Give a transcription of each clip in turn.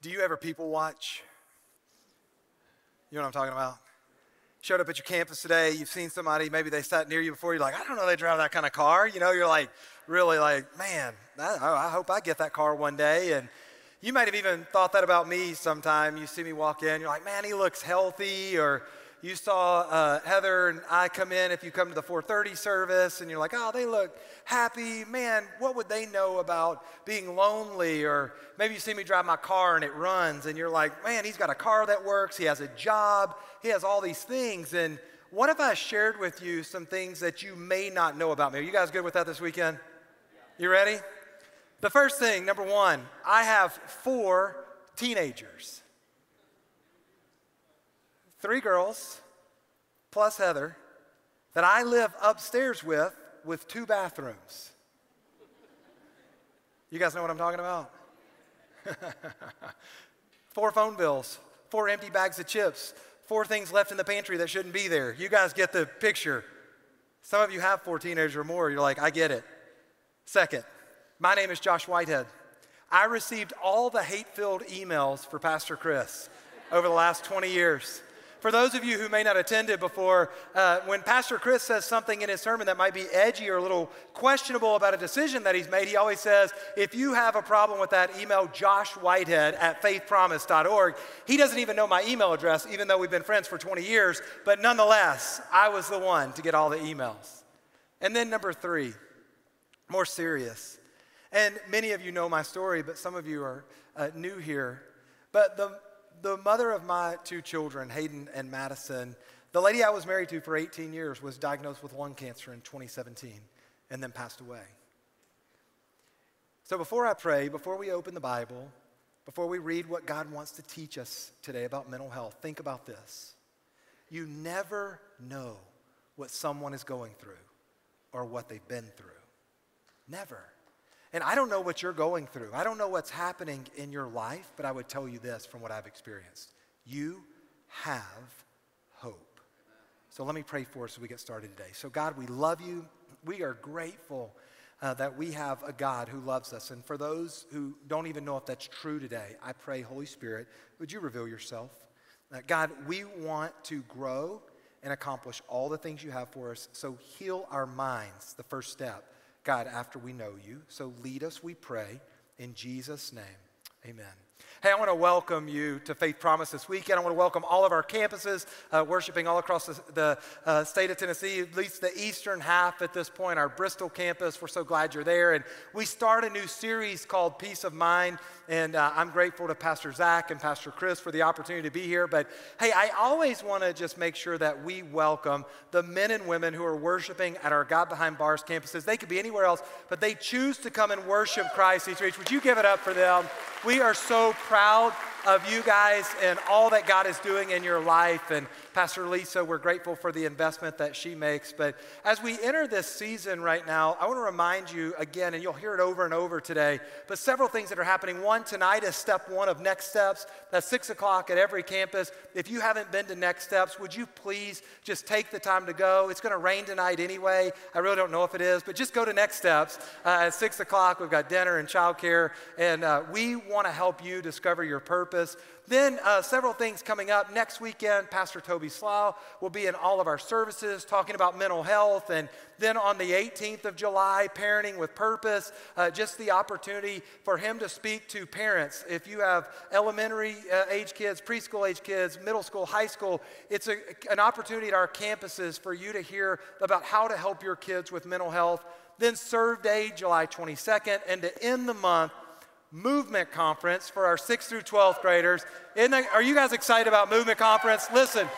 Do you ever people watch? You know what I'm talking about? Showed up at your campus today, you've seen somebody, maybe they sat near you before, you're like, I don't know they drive that kind of car. You know, you're like, really like, man, I, I hope I get that car one day. And you might have even thought that about me sometime. You see me walk in, you're like, man, he looks healthy, or you saw uh, Heather and I come in if you come to the 4:30 service, and you're like, "Oh, they look happy, man. What would they know about being lonely?" Or maybe you see me drive my car and it runs, and you're like, "Man, he's got a car that works. He has a job. He has all these things." And what if I shared with you some things that you may not know about me? Are you guys good with that this weekend? You ready? The first thing, number one, I have four teenagers three girls plus Heather that I live upstairs with with two bathrooms. You guys know what I'm talking about? four phone bills, four empty bags of chips, four things left in the pantry that shouldn't be there. You guys get the picture. Some of you have four teenagers or more. You're like, I get it. Second, my name is Josh Whitehead. I received all the hate filled emails for Pastor Chris over the last 20 years. For those of you who may not have attended before, uh, when Pastor Chris says something in his sermon that might be edgy or a little questionable about a decision that he's made, he always says, if you have a problem with that, email Josh Whitehead at faithpromise.org. He doesn't even know my email address, even though we've been friends for 20 years, but nonetheless, I was the one to get all the emails. And then number three, more serious. And many of you know my story, but some of you are uh, new here. But the the mother of my two children, Hayden and Madison, the lady I was married to for 18 years was diagnosed with lung cancer in 2017 and then passed away. So before I pray, before we open the Bible, before we read what God wants to teach us today about mental health, think about this. You never know what someone is going through or what they've been through. Never. And I don't know what you're going through. I don't know what's happening in your life, but I would tell you this from what I've experienced. You have hope. So let me pray for us as we get started today. So, God, we love you. We are grateful uh, that we have a God who loves us. And for those who don't even know if that's true today, I pray, Holy Spirit, would you reveal yourself? Uh, God, we want to grow and accomplish all the things you have for us. So, heal our minds, the first step. God, after we know you. So lead us, we pray, in Jesus' name. Amen. Hey, I want to welcome you to Faith Promise this weekend. I want to welcome all of our campuses uh, worshiping all across the, the uh, state of Tennessee, at least the eastern half at this point, our Bristol campus. We're so glad you're there. And we start a new series called Peace of Mind. And uh, I'm grateful to Pastor Zach and Pastor Chris for the opportunity to be here. But hey, I always want to just make sure that we welcome the men and women who are worshiping at our God Behind Bars campuses. They could be anywhere else, but they choose to come and worship Christ East Reach. Would you give it up for them? We are so proud of you guys and all that God is doing in your life. And Pastor Lisa, we're grateful for the investment that she makes. But as we enter this season right now, I want to remind you again, and you'll hear it over and over today, but several things that are happening. One, tonight is step one of Next Steps. That's six o'clock at every campus. If you haven't been to Next Steps, would you please just take the time to go? It's going to rain tonight anyway. I really don't know if it is, but just go to Next Steps uh, at six o'clock. We've got dinner and childcare, and uh, we want to help you discover your purpose. Then, uh, several things coming up. Next weekend, Pastor Toby Slough will be in all of our services talking about mental health. And then on the 18th of July, Parenting with Purpose, uh, just the opportunity for him to speak to parents. If you have elementary uh, age kids, preschool age kids, middle school, high school, it's a, an opportunity at our campuses for you to hear about how to help your kids with mental health. Then, Serve Day, July 22nd, and to end the month, movement conference for our 6th through 12th graders. Are you guys excited about movement conference? Listen,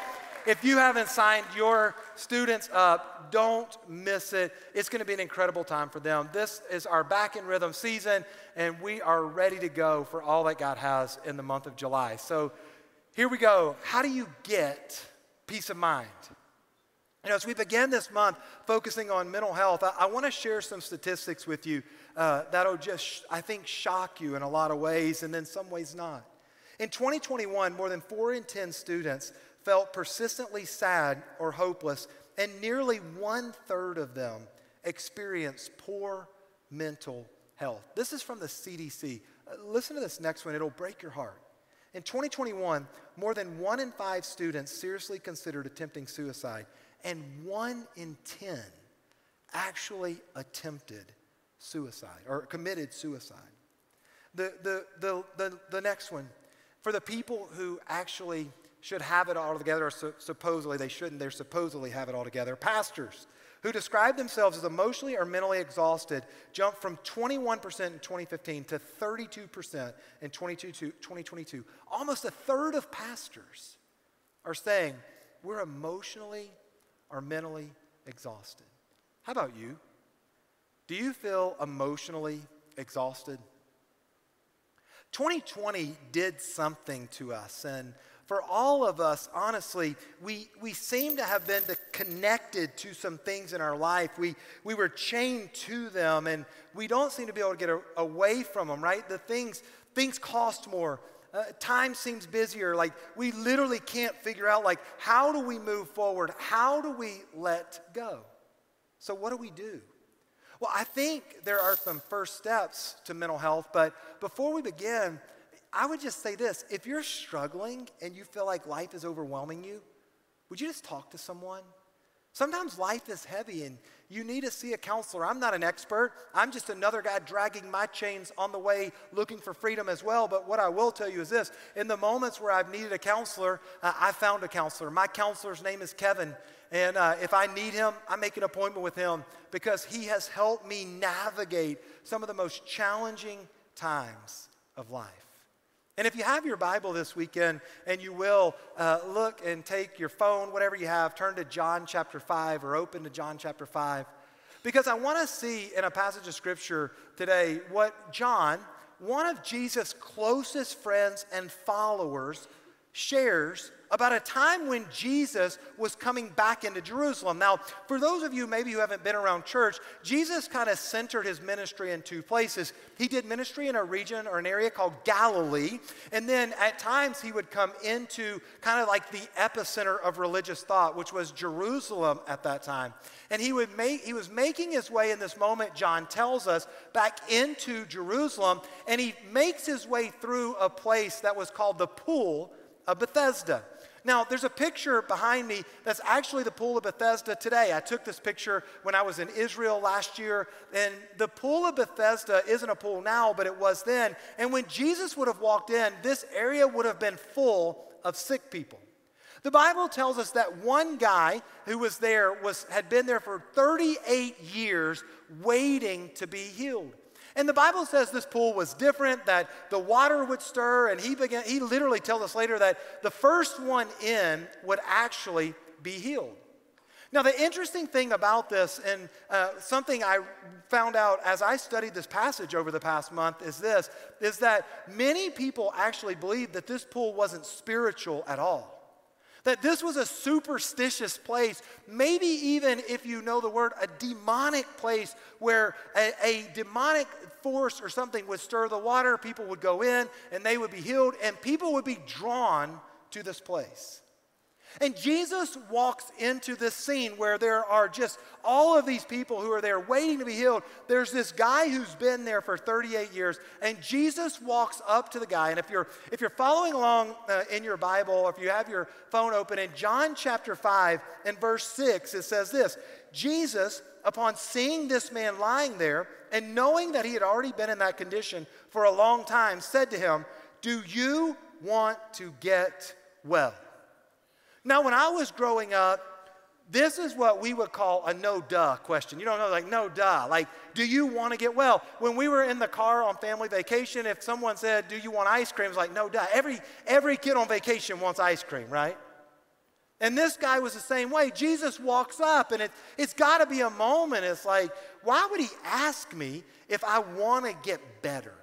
if you haven't signed your students up, don't miss it. It's going to be an incredible time for them. This is our back in rhythm season, and we are ready to go for all that God has in the month of July. So here we go. How do you get peace of mind? You know, as we begin this month focusing on mental health, I, I want to share some statistics with you uh, that'll just, I think, shock you in a lot of ways and then some ways not. In 2021, more than four in 10 students felt persistently sad or hopeless, and nearly one third of them experienced poor mental health. This is from the CDC. Uh, listen to this next one, it'll break your heart. In 2021, more than one in five students seriously considered attempting suicide, and one in 10 actually attempted suicide or committed suicide. The, the, the, the, the next one, for the people who actually should have it all together, or su- supposedly they shouldn't, they supposedly have it all together, pastors who describe themselves as emotionally or mentally exhausted jumped from 21% in 2015 to 32% in 2022. Almost a third of pastors are saying we're emotionally or mentally exhausted. How about you? Do you feel emotionally exhausted? 2020 did something to us, and for all of us, honestly, we, we seem to have been connected to some things in our life. We, we were chained to them, and we don't seem to be able to get a, away from them, right? The things, things cost more. Uh, time seems busier. Like, we literally can't figure out, like, how do we move forward? How do we let go? So, what do we do? Well, I think there are some first steps to mental health, but before we begin, I would just say this if you're struggling and you feel like life is overwhelming you, would you just talk to someone? Sometimes life is heavy and you need to see a counselor. I'm not an expert. I'm just another guy dragging my chains on the way looking for freedom as well. But what I will tell you is this in the moments where I've needed a counselor, uh, I found a counselor. My counselor's name is Kevin. And uh, if I need him, I make an appointment with him because he has helped me navigate some of the most challenging times of life. And if you have your Bible this weekend, and you will uh, look and take your phone, whatever you have, turn to John chapter 5 or open to John chapter 5. Because I want to see in a passage of scripture today what John, one of Jesus' closest friends and followers, shares about a time when Jesus was coming back into Jerusalem. Now, for those of you maybe who haven't been around church, Jesus kind of centered his ministry in two places. He did ministry in a region or an area called Galilee, and then at times he would come into kind of like the epicenter of religious thought, which was Jerusalem at that time. And he would make he was making his way in this moment, John tells us, back into Jerusalem, and he makes his way through a place that was called the pool of Bethesda. Now, there's a picture behind me that's actually the Pool of Bethesda today. I took this picture when I was in Israel last year, and the Pool of Bethesda isn't a pool now, but it was then. And when Jesus would have walked in, this area would have been full of sick people. The Bible tells us that one guy who was there was, had been there for 38 years waiting to be healed. And the Bible says this pool was different, that the water would stir, and he began, he literally tells us later that the first one in would actually be healed. Now, the interesting thing about this, and uh, something I found out as I studied this passage over the past month, is this is that many people actually believe that this pool wasn't spiritual at all. That this was a superstitious place, maybe even if you know the word, a demonic place where a, a, demonic force or something would stir the water, people would go in and they would be healed, and people would be drawn to this place. And Jesus walks into this scene where there are just all of these people who are there waiting to be healed. There's this guy who's been there for 38 years, and Jesus walks up to the guy. And if you're if you're following along uh, in your Bible, or if you have your phone open in John chapter 5 and verse 6, it says this: Jesus, upon seeing this man lying there and knowing that he had already been in that condition for a long time, said to him, "Do you want to get well?" Now, when I was growing up, this is what we would call a no duh question. You don't know, like, no duh. Like, do you want to get well? When we were in the car on family vacation, if someone said, do you want ice cream? It's like, no duh. Every, every kid on vacation wants ice cream, right? And this guy was the same way. Jesus walks up, and it, it's got to be a moment. It's like, why would he ask me if I want to get better?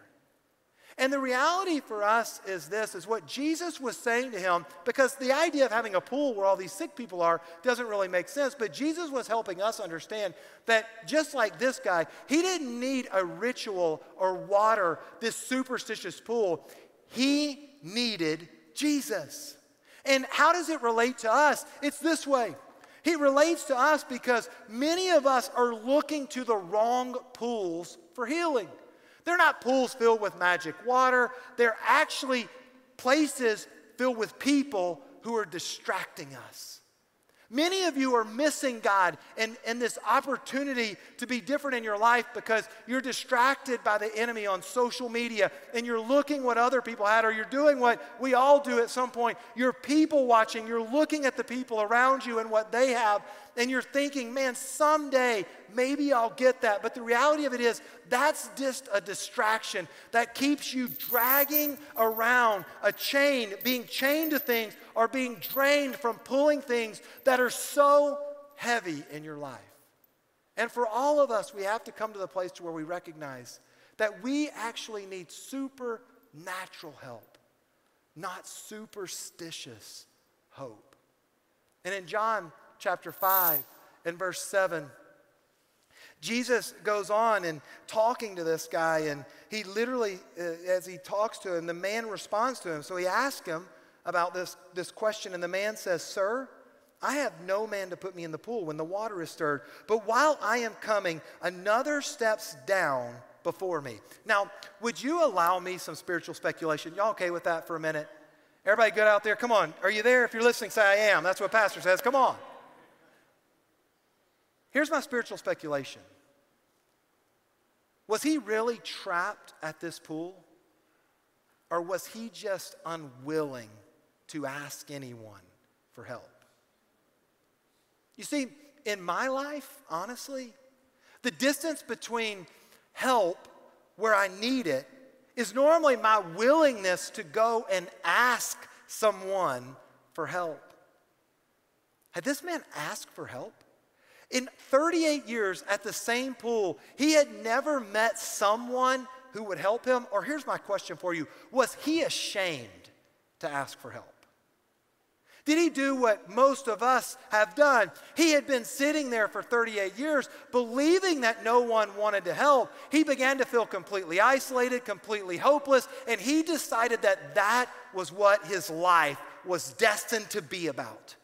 And the reality for us is this is what Jesus was saying to him because the idea of having a pool where all these sick people are doesn't really make sense, but Jesus was helping us understand that just like this guy, he didn't need a ritual or water, this superstitious pool. He needed Jesus. And how does it relate to us? It's this way. He relates to us because many of us are looking to the wrong pools for healing. They're not pools filled with magic water. They're actually places filled with people who are distracting us. Many of you are missing God and, and this opportunity to be different in your life because you're distracted by the enemy on social media and you're looking what other people had, or you're doing what we all do at some point. You're people watching, you're looking at the people around you and what they have, and you're thinking, man, someday maybe I'll get that. But the reality of it is, that's just a distraction that keeps you dragging around a chain, being chained to things, or being drained from pulling things that are so heavy in your life. And for all of us, we have to come to the place to where we recognize that we actually need supernatural help, not superstitious hope. And in John chapter 5 and verse 7, Jesus goes on and talking to this guy, and he literally, uh, as he talks to him, the man responds to him. So he asks him about this, this question, and the man says, Sir, I have no man to put me in the pool when the water is stirred, but while I am coming, another steps down before me. Now, would you allow me some spiritual speculation? Y'all okay with that for a minute? Everybody good out there? Come on. Are you there? If you're listening, say I am. That's what Pastor says. Come on. Here's my spiritual speculation Was he really trapped at this pool? Or was he just unwilling to ask anyone for help? You see, in my life, honestly, the distance between help where I need it is normally my willingness to go and ask someone for help. Had this man asked for help? In 38 years at the same pool, he had never met someone who would help him. Or here's my question for you Was he ashamed to ask for help? Did he do what most of us have done? He had been sitting there for 38 years, believing that no one wanted to help. He began to feel completely isolated, completely hopeless, and he decided that that was what his life was destined to be about.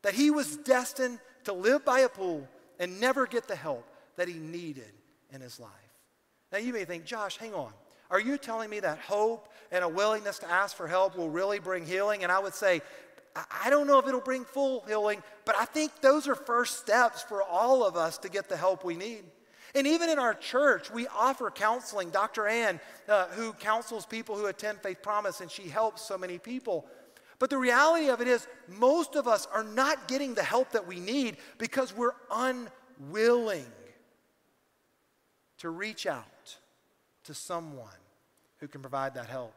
That he was destined to live by a pool and never get the help that he needed in his life. Now, you may think, Josh, hang on. Are you telling me that hope and a willingness to ask for help will really bring healing? And I would say, I don't know if it'll bring full healing, but I think those are first steps for all of us to get the help we need. And even in our church, we offer counseling. Dr. Ann, uh, who counsels people who attend Faith Promise, and she helps so many people. But the reality of it is, most of us are not getting the help that we need because we're unwilling to reach out to someone who can provide that help.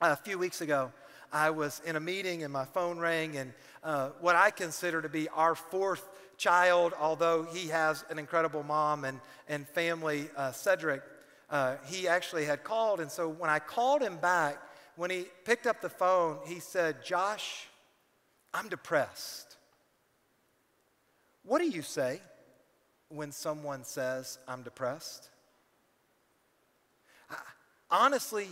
A few weeks ago, I was in a meeting and my phone rang, and uh, what I consider to be our fourth child, although he has an incredible mom and, and family, uh, Cedric, uh, he actually had called. And so when I called him back, when he picked up the phone, he said, Josh, I'm depressed. What do you say when someone says, I'm depressed? I, honestly,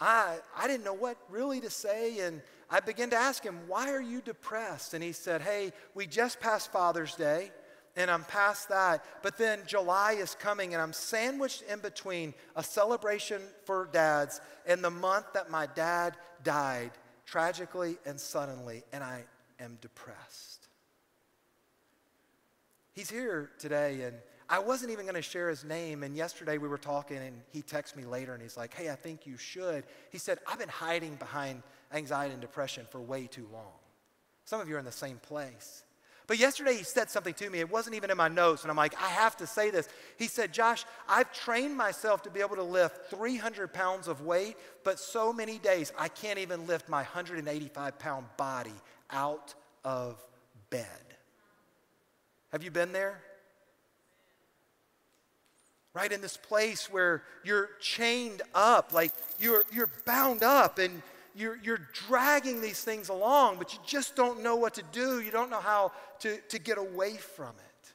I, I didn't know what really to say, and I began to ask him, Why are you depressed? And he said, Hey, we just passed Father's Day and I'm past that. But then July is coming, and I'm sandwiched in between a celebration for dads and the month that my dad died tragically and suddenly, and I am depressed. He's here today, and I wasn't even going to share his name. And yesterday we were talking, and he texted me later, and he's like, Hey, I think you should. He said, I've been hiding behind anxiety and depression for way too long. Some of you are in the same place. But yesterday he said something to me. It wasn't even in my notes. And I'm like, I have to say this. He said, Josh, I've trained myself to be able to lift 300 pounds of weight, but so many days I can't even lift my 185 pound body out of bed. Have you been there? Right in this place where you're chained up, like you're, you're bound up and you're, you're dragging these things along, but you just don't know what to do. You don't know how to, to get away from it.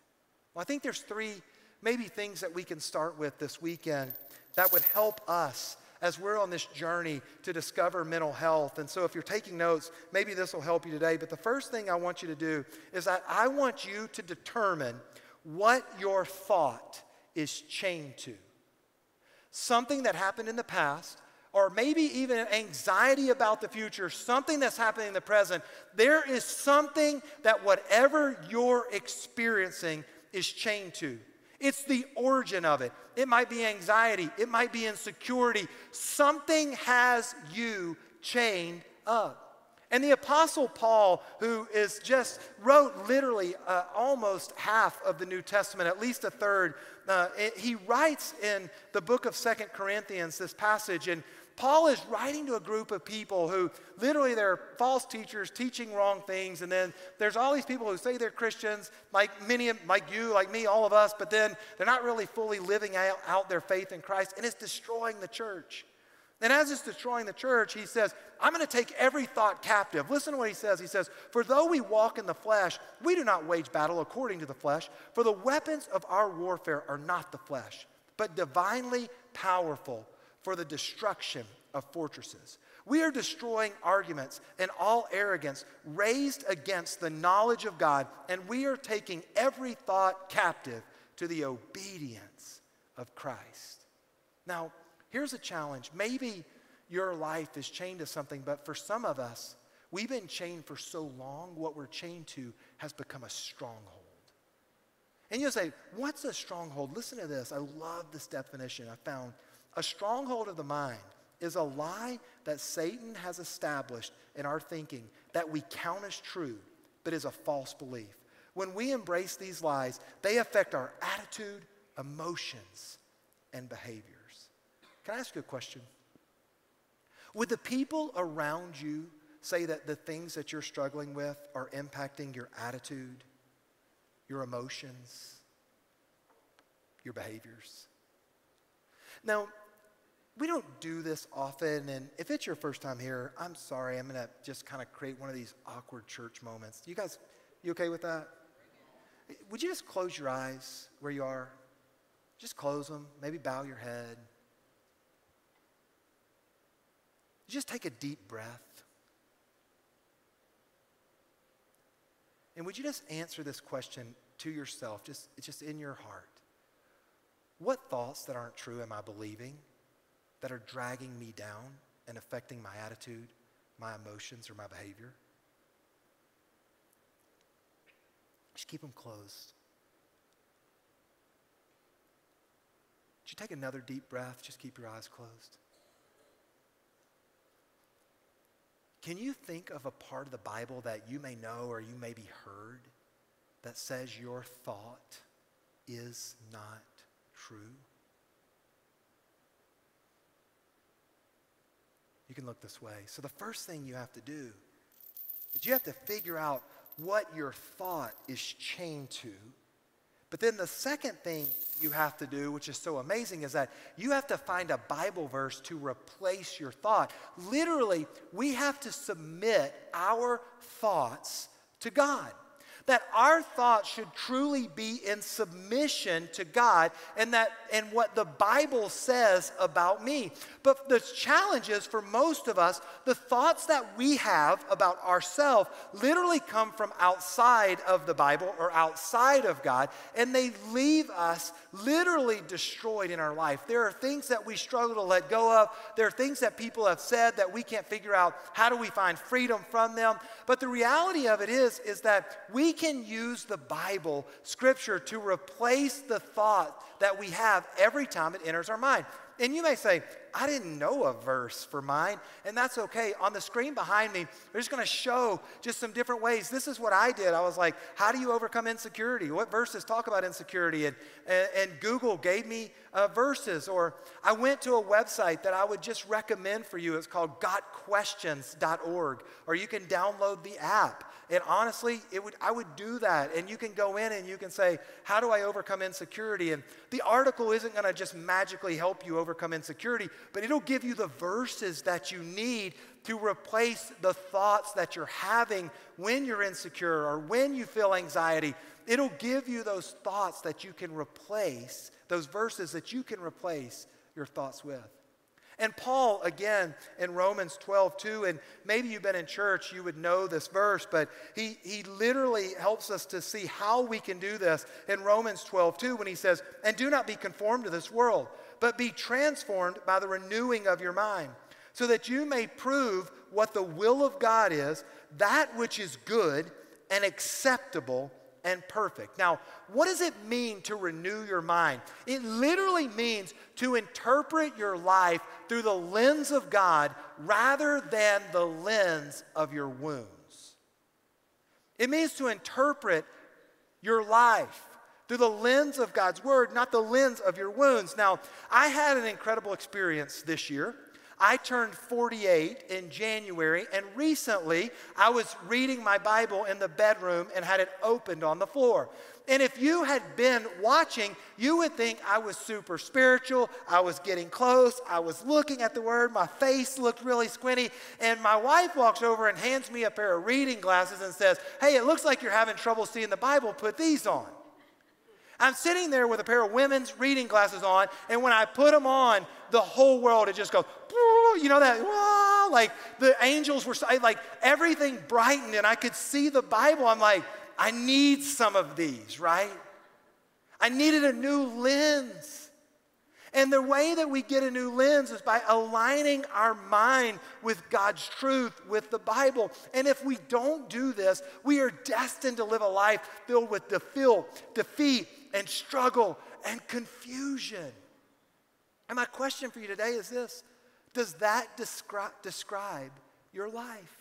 Well, I think there's three, maybe things that we can start with this weekend that would help us as we're on this journey to discover mental health. And so, if you're taking notes, maybe this will help you today. But the first thing I want you to do is that I want you to determine what your thought is chained to. Something that happened in the past or maybe even anxiety about the future, something that's happening in the present, there is something that whatever you're experiencing is chained to. It's the origin of it. It might be anxiety, it might be insecurity. Something has you chained up. And the Apostle Paul, who is just wrote literally uh, almost half of the New Testament, at least a third, uh, he writes in the book of Second Corinthians this passage, and Paul is writing to a group of people who literally they're false teachers teaching wrong things. And then there's all these people who say they're Christians, like many, like you, like me, all of us, but then they're not really fully living out, out their faith in Christ. And it's destroying the church. And as it's destroying the church, he says, I'm going to take every thought captive. Listen to what he says. He says, For though we walk in the flesh, we do not wage battle according to the flesh, for the weapons of our warfare are not the flesh, but divinely powerful for the destruction of fortresses. We are destroying arguments and all arrogance raised against the knowledge of God, and we are taking every thought captive to the obedience of Christ. Now, here's a challenge. Maybe your life is chained to something, but for some of us, we've been chained for so long, what we're chained to has become a stronghold. And you'll say, What's a stronghold? Listen to this. I love this definition I found a stronghold of the mind is a lie that Satan has established in our thinking that we count as true, but is a false belief. When we embrace these lies, they affect our attitude, emotions, and behaviors. Can I ask you a question? Would the people around you say that the things that you're struggling with are impacting your attitude, your emotions, your behaviors? Now, we don't do this often, and if it's your first time here, I'm sorry. I'm going to just kind of create one of these awkward church moments. You guys, you okay with that? Would you just close your eyes where you are? Just close them. Maybe bow your head. Just take a deep breath. And would you just answer this question to yourself, just, just in your heart? What thoughts that aren't true am I believing? That are dragging me down and affecting my attitude, my emotions, or my behavior? Just keep them closed. You take another deep breath? Just keep your eyes closed. Can you think of a part of the Bible that you may know or you may be heard that says your thought is not true? You can look this way. So, the first thing you have to do is you have to figure out what your thought is chained to. But then the second thing you have to do, which is so amazing, is that you have to find a Bible verse to replace your thought. Literally, we have to submit our thoughts to God that our thoughts should truly be in submission to God and that and what the Bible says about me. But the challenge is for most of us, the thoughts that we have about ourselves literally come from outside of the Bible or outside of God, and they leave us literally destroyed in our life. There are things that we struggle to let go of. There are things that people have said that we can't figure out how do we find freedom from them. But the reality of it is is that we can use the Bible, Scripture, to replace the thought that we have every time it enters our mind. And you may say, I didn't know a verse for mine, and that's okay. On the screen behind me, we're just going to show just some different ways. This is what I did. I was like, How do you overcome insecurity? What verses talk about insecurity? And, and, and Google gave me uh, verses. Or I went to a website that I would just recommend for you. It's called gotquestions.org, or you can download the app. And honestly, it would, I would do that. And you can go in and you can say, How do I overcome insecurity? And the article isn't going to just magically help you overcome insecurity, but it'll give you the verses that you need to replace the thoughts that you're having when you're insecure or when you feel anxiety. It'll give you those thoughts that you can replace, those verses that you can replace your thoughts with. And Paul, again, in Romans 12, 2, and maybe you've been in church, you would know this verse, but he, he literally helps us to see how we can do this in Romans 12, 2, when he says, And do not be conformed to this world, but be transformed by the renewing of your mind, so that you may prove what the will of God is, that which is good and acceptable and perfect. Now, what does it mean to renew your mind? It literally means to interpret your life through the lens of God rather than the lens of your wounds. It means to interpret your life through the lens of God's word, not the lens of your wounds. Now, I had an incredible experience this year. I turned 48 in January, and recently I was reading my Bible in the bedroom and had it opened on the floor. And if you had been watching, you would think I was super spiritual. I was getting close. I was looking at the word. My face looked really squinty. And my wife walks over and hands me a pair of reading glasses and says, Hey, it looks like you're having trouble seeing the Bible. Put these on. I'm sitting there with a pair of women's reading glasses on, and when I put them on, the whole world, it just goes, you know that, like the angels were, like everything brightened, and I could see the Bible. I'm like, I need some of these, right? I needed a new lens. And the way that we get a new lens is by aligning our mind with God's truth, with the Bible. And if we don't do this, we are destined to live a life filled with defeat, and struggle and confusion. And my question for you today is this Does that descri- describe your life?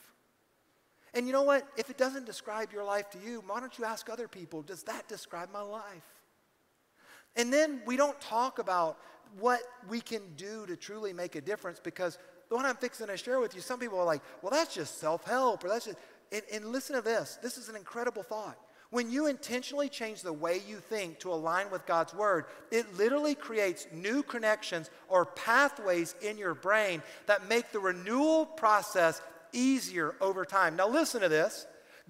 And you know what? If it doesn't describe your life to you, why don't you ask other people, Does that describe my life? And then we don't talk about what we can do to truly make a difference because the one I'm fixing to share with you, some people are like, well, that's just self help, or that's just. And, and listen to this this is an incredible thought. When you intentionally change the way you think to align with God's word, it literally creates new connections or pathways in your brain that make the renewal process easier over time. Now, listen to this.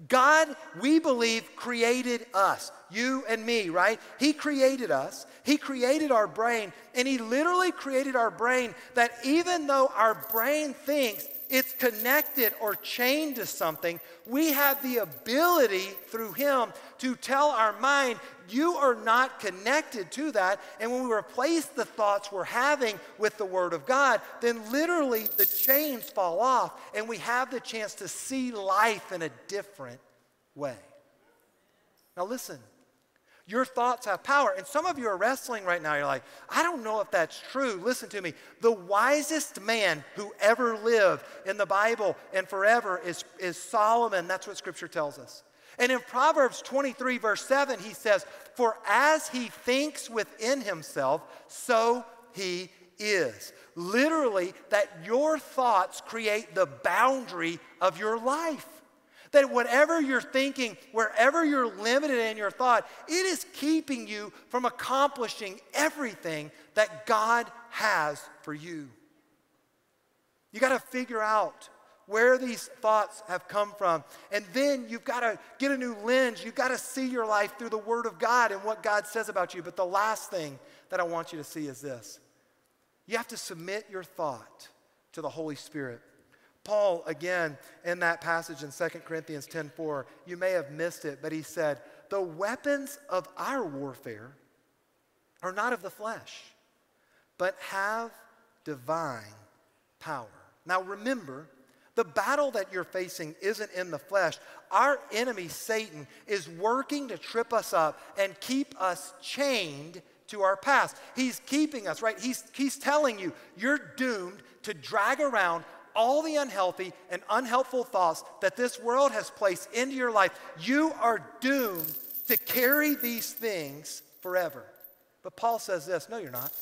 God, we believe, created us, you and me, right? He created us. He created our brain, and He literally created our brain that even though our brain thinks it's connected or chained to something, we have the ability through Him to tell our mind, you are not connected to that. And when we replace the thoughts we're having with the Word of God, then literally the chains fall off and we have the chance to see life in a different way. Now, listen. Your thoughts have power. And some of you are wrestling right now. You're like, I don't know if that's true. Listen to me. The wisest man who ever lived in the Bible and forever is, is Solomon. That's what scripture tells us. And in Proverbs 23, verse 7, he says, For as he thinks within himself, so he is. Literally, that your thoughts create the boundary of your life. That whatever you're thinking, wherever you're limited in your thought, it is keeping you from accomplishing everything that God has for you. You got to figure out where these thoughts have come from. And then you've got to get a new lens. You've got to see your life through the Word of God and what God says about you. But the last thing that I want you to see is this you have to submit your thought to the Holy Spirit. Paul, again, in that passage in 2 Corinthians 10:4, you may have missed it, but he said, The weapons of our warfare are not of the flesh, but have divine power. Now remember, the battle that you're facing isn't in the flesh. Our enemy, Satan, is working to trip us up and keep us chained to our past. He's keeping us, right? He's, he's telling you, you're doomed to drag around all the unhealthy and unhelpful thoughts that this world has placed into your life, you are doomed to carry these things forever. But Paul says this no, you're not.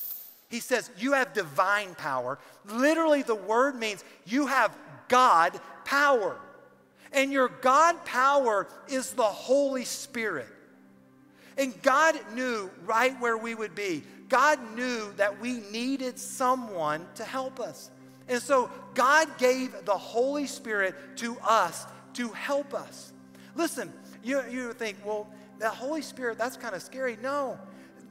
He says, You have divine power. Literally, the word means you have God power. And your God power is the Holy Spirit. And God knew right where we would be. God knew that we needed someone to help us. And so God gave the Holy Spirit to us to help us. Listen, you, you think, well, the Holy Spirit, that's kind of scary. No.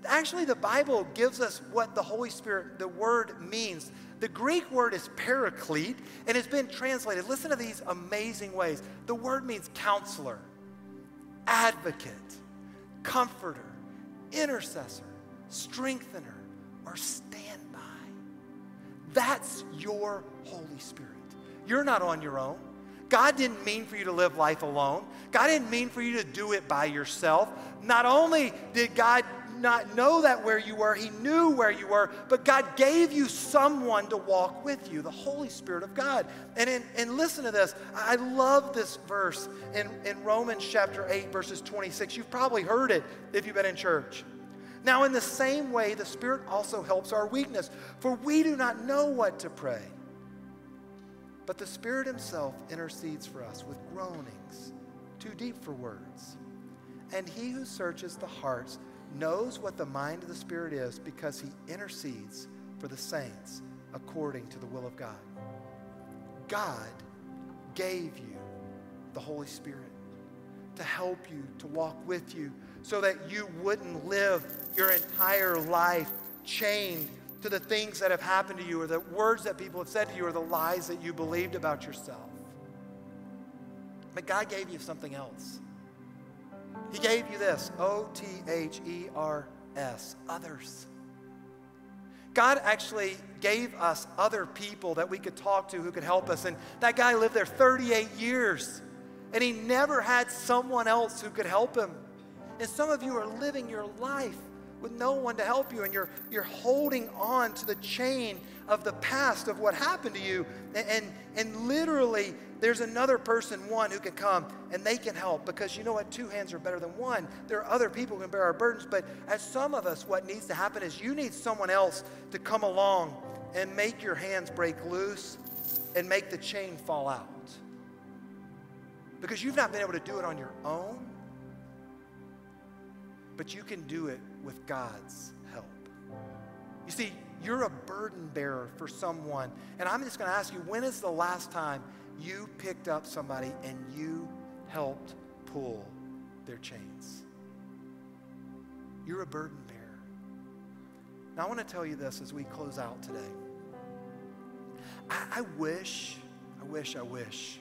Actually, the Bible gives us what the Holy Spirit, the word means. The Greek word is paraclete, and it's been translated. Listen to these amazing ways. The word means counselor, advocate, comforter, intercessor, strengthener, or stand That's your Holy Spirit. You're not on your own. God didn't mean for you to live life alone. God didn't mean for you to do it by yourself. Not only did God not know that where you were, He knew where you were, but God gave you someone to walk with you, the Holy Spirit of God. And, in, and listen to this. I love this verse in, in Romans chapter 8, verses 26. You've probably heard it if you've been in church. Now, in the same way, the Spirit also helps our weakness, for we do not know what to pray. But the Spirit Himself intercedes for us with groanings too deep for words. And He who searches the hearts knows what the mind of the Spirit is because He intercedes for the saints according to the will of God. God gave you the Holy Spirit to help you, to walk with you, so that you wouldn't live your entire life chained to the things that have happened to you or the words that people have said to you or the lies that you believed about yourself. But God gave you something else. He gave you this O T H E R S, others. God actually gave us other people that we could talk to who could help us. And that guy lived there 38 years, and he never had someone else who could help him. And some of you are living your life with no one to help you, and you're, you're holding on to the chain of the past of what happened to you. And, and, and literally, there's another person, one, who can come and they can help because you know what? Two hands are better than one. There are other people who can bear our burdens, but as some of us, what needs to happen is you need someone else to come along and make your hands break loose and make the chain fall out. Because you've not been able to do it on your own, but you can do it with God's help. You see, you're a burden bearer for someone. And I'm just going to ask you when is the last time you picked up somebody and you helped pull their chains? You're a burden bearer. Now, I want to tell you this as we close out today. I, I wish, I wish, I wish,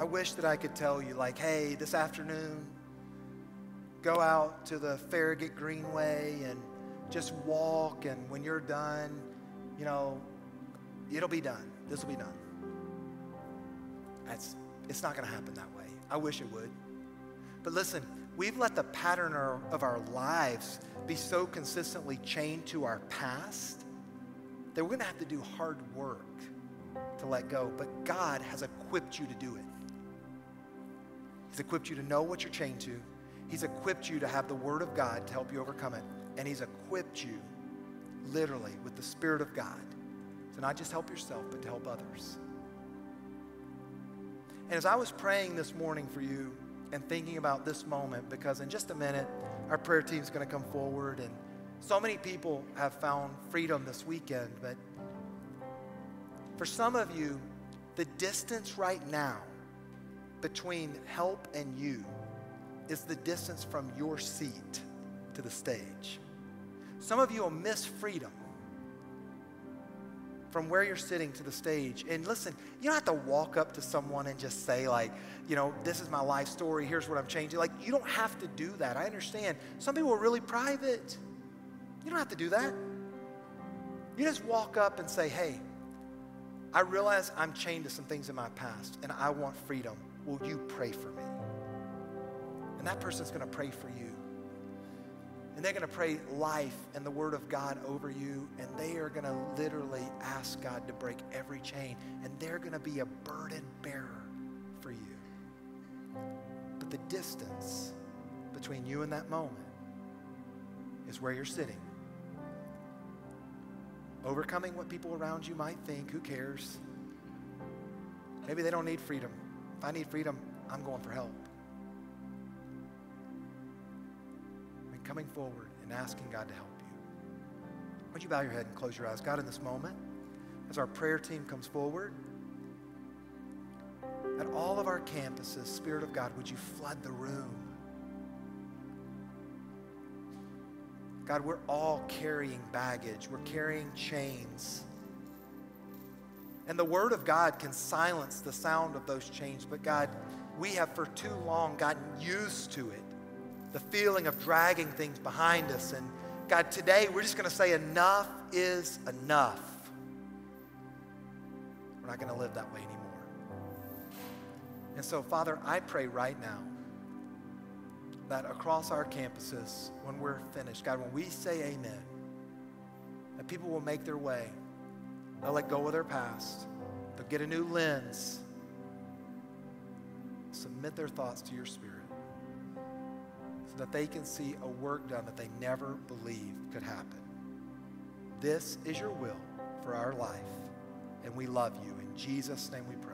I wish that I could tell you, like, hey, this afternoon, go out to the Farragut Greenway and just walk, and when you're done, you know, it'll be done. This will be done. That's, it's not going to happen that way. I wish it would. But listen, we've let the pattern of our lives be so consistently chained to our past that we're going to have to do hard work to let go. But God has equipped you to do it. He's equipped you to know what you're chained to. He's equipped you to have the Word of God to help you overcome it. And He's equipped you literally with the Spirit of God to not just help yourself, but to help others. And as I was praying this morning for you and thinking about this moment, because in just a minute, our prayer team is going to come forward, and so many people have found freedom this weekend. But for some of you, the distance right now between help and you is the distance from your seat to the stage. Some of you will miss freedom from where you're sitting to the stage. And listen, you don't have to walk up to someone and just say, like, you know, this is my life story, here's what I'm changing. Like, you don't have to do that. I understand. Some people are really private. You don't have to do that. You just walk up and say, hey, I realize I'm chained to some things in my past and I want freedom. Will you pray for me? And that person's going to pray for you. And they're going to pray life and the word of God over you. And they are going to literally ask God to break every chain. And they're going to be a burden bearer for you. But the distance between you and that moment is where you're sitting. Overcoming what people around you might think, who cares? Maybe they don't need freedom. If I need freedom, I'm going for help. Coming forward and asking God to help you. Would you bow your head and close your eyes? God, in this moment, as our prayer team comes forward, at all of our campuses, Spirit of God, would you flood the room? God, we're all carrying baggage, we're carrying chains. And the Word of God can silence the sound of those chains, but God, we have for too long gotten used to it the feeling of dragging things behind us. And God, today we're just going to say, enough is enough. We're not going to live that way anymore. And so, Father, I pray right now that across our campuses, when we're finished, God, when we say amen, that people will make their way. They'll let go of their past. They'll get a new lens. Submit their thoughts to your spirit that they can see a work done that they never believed could happen. This is your will for our life, and we love you. In Jesus' name we pray.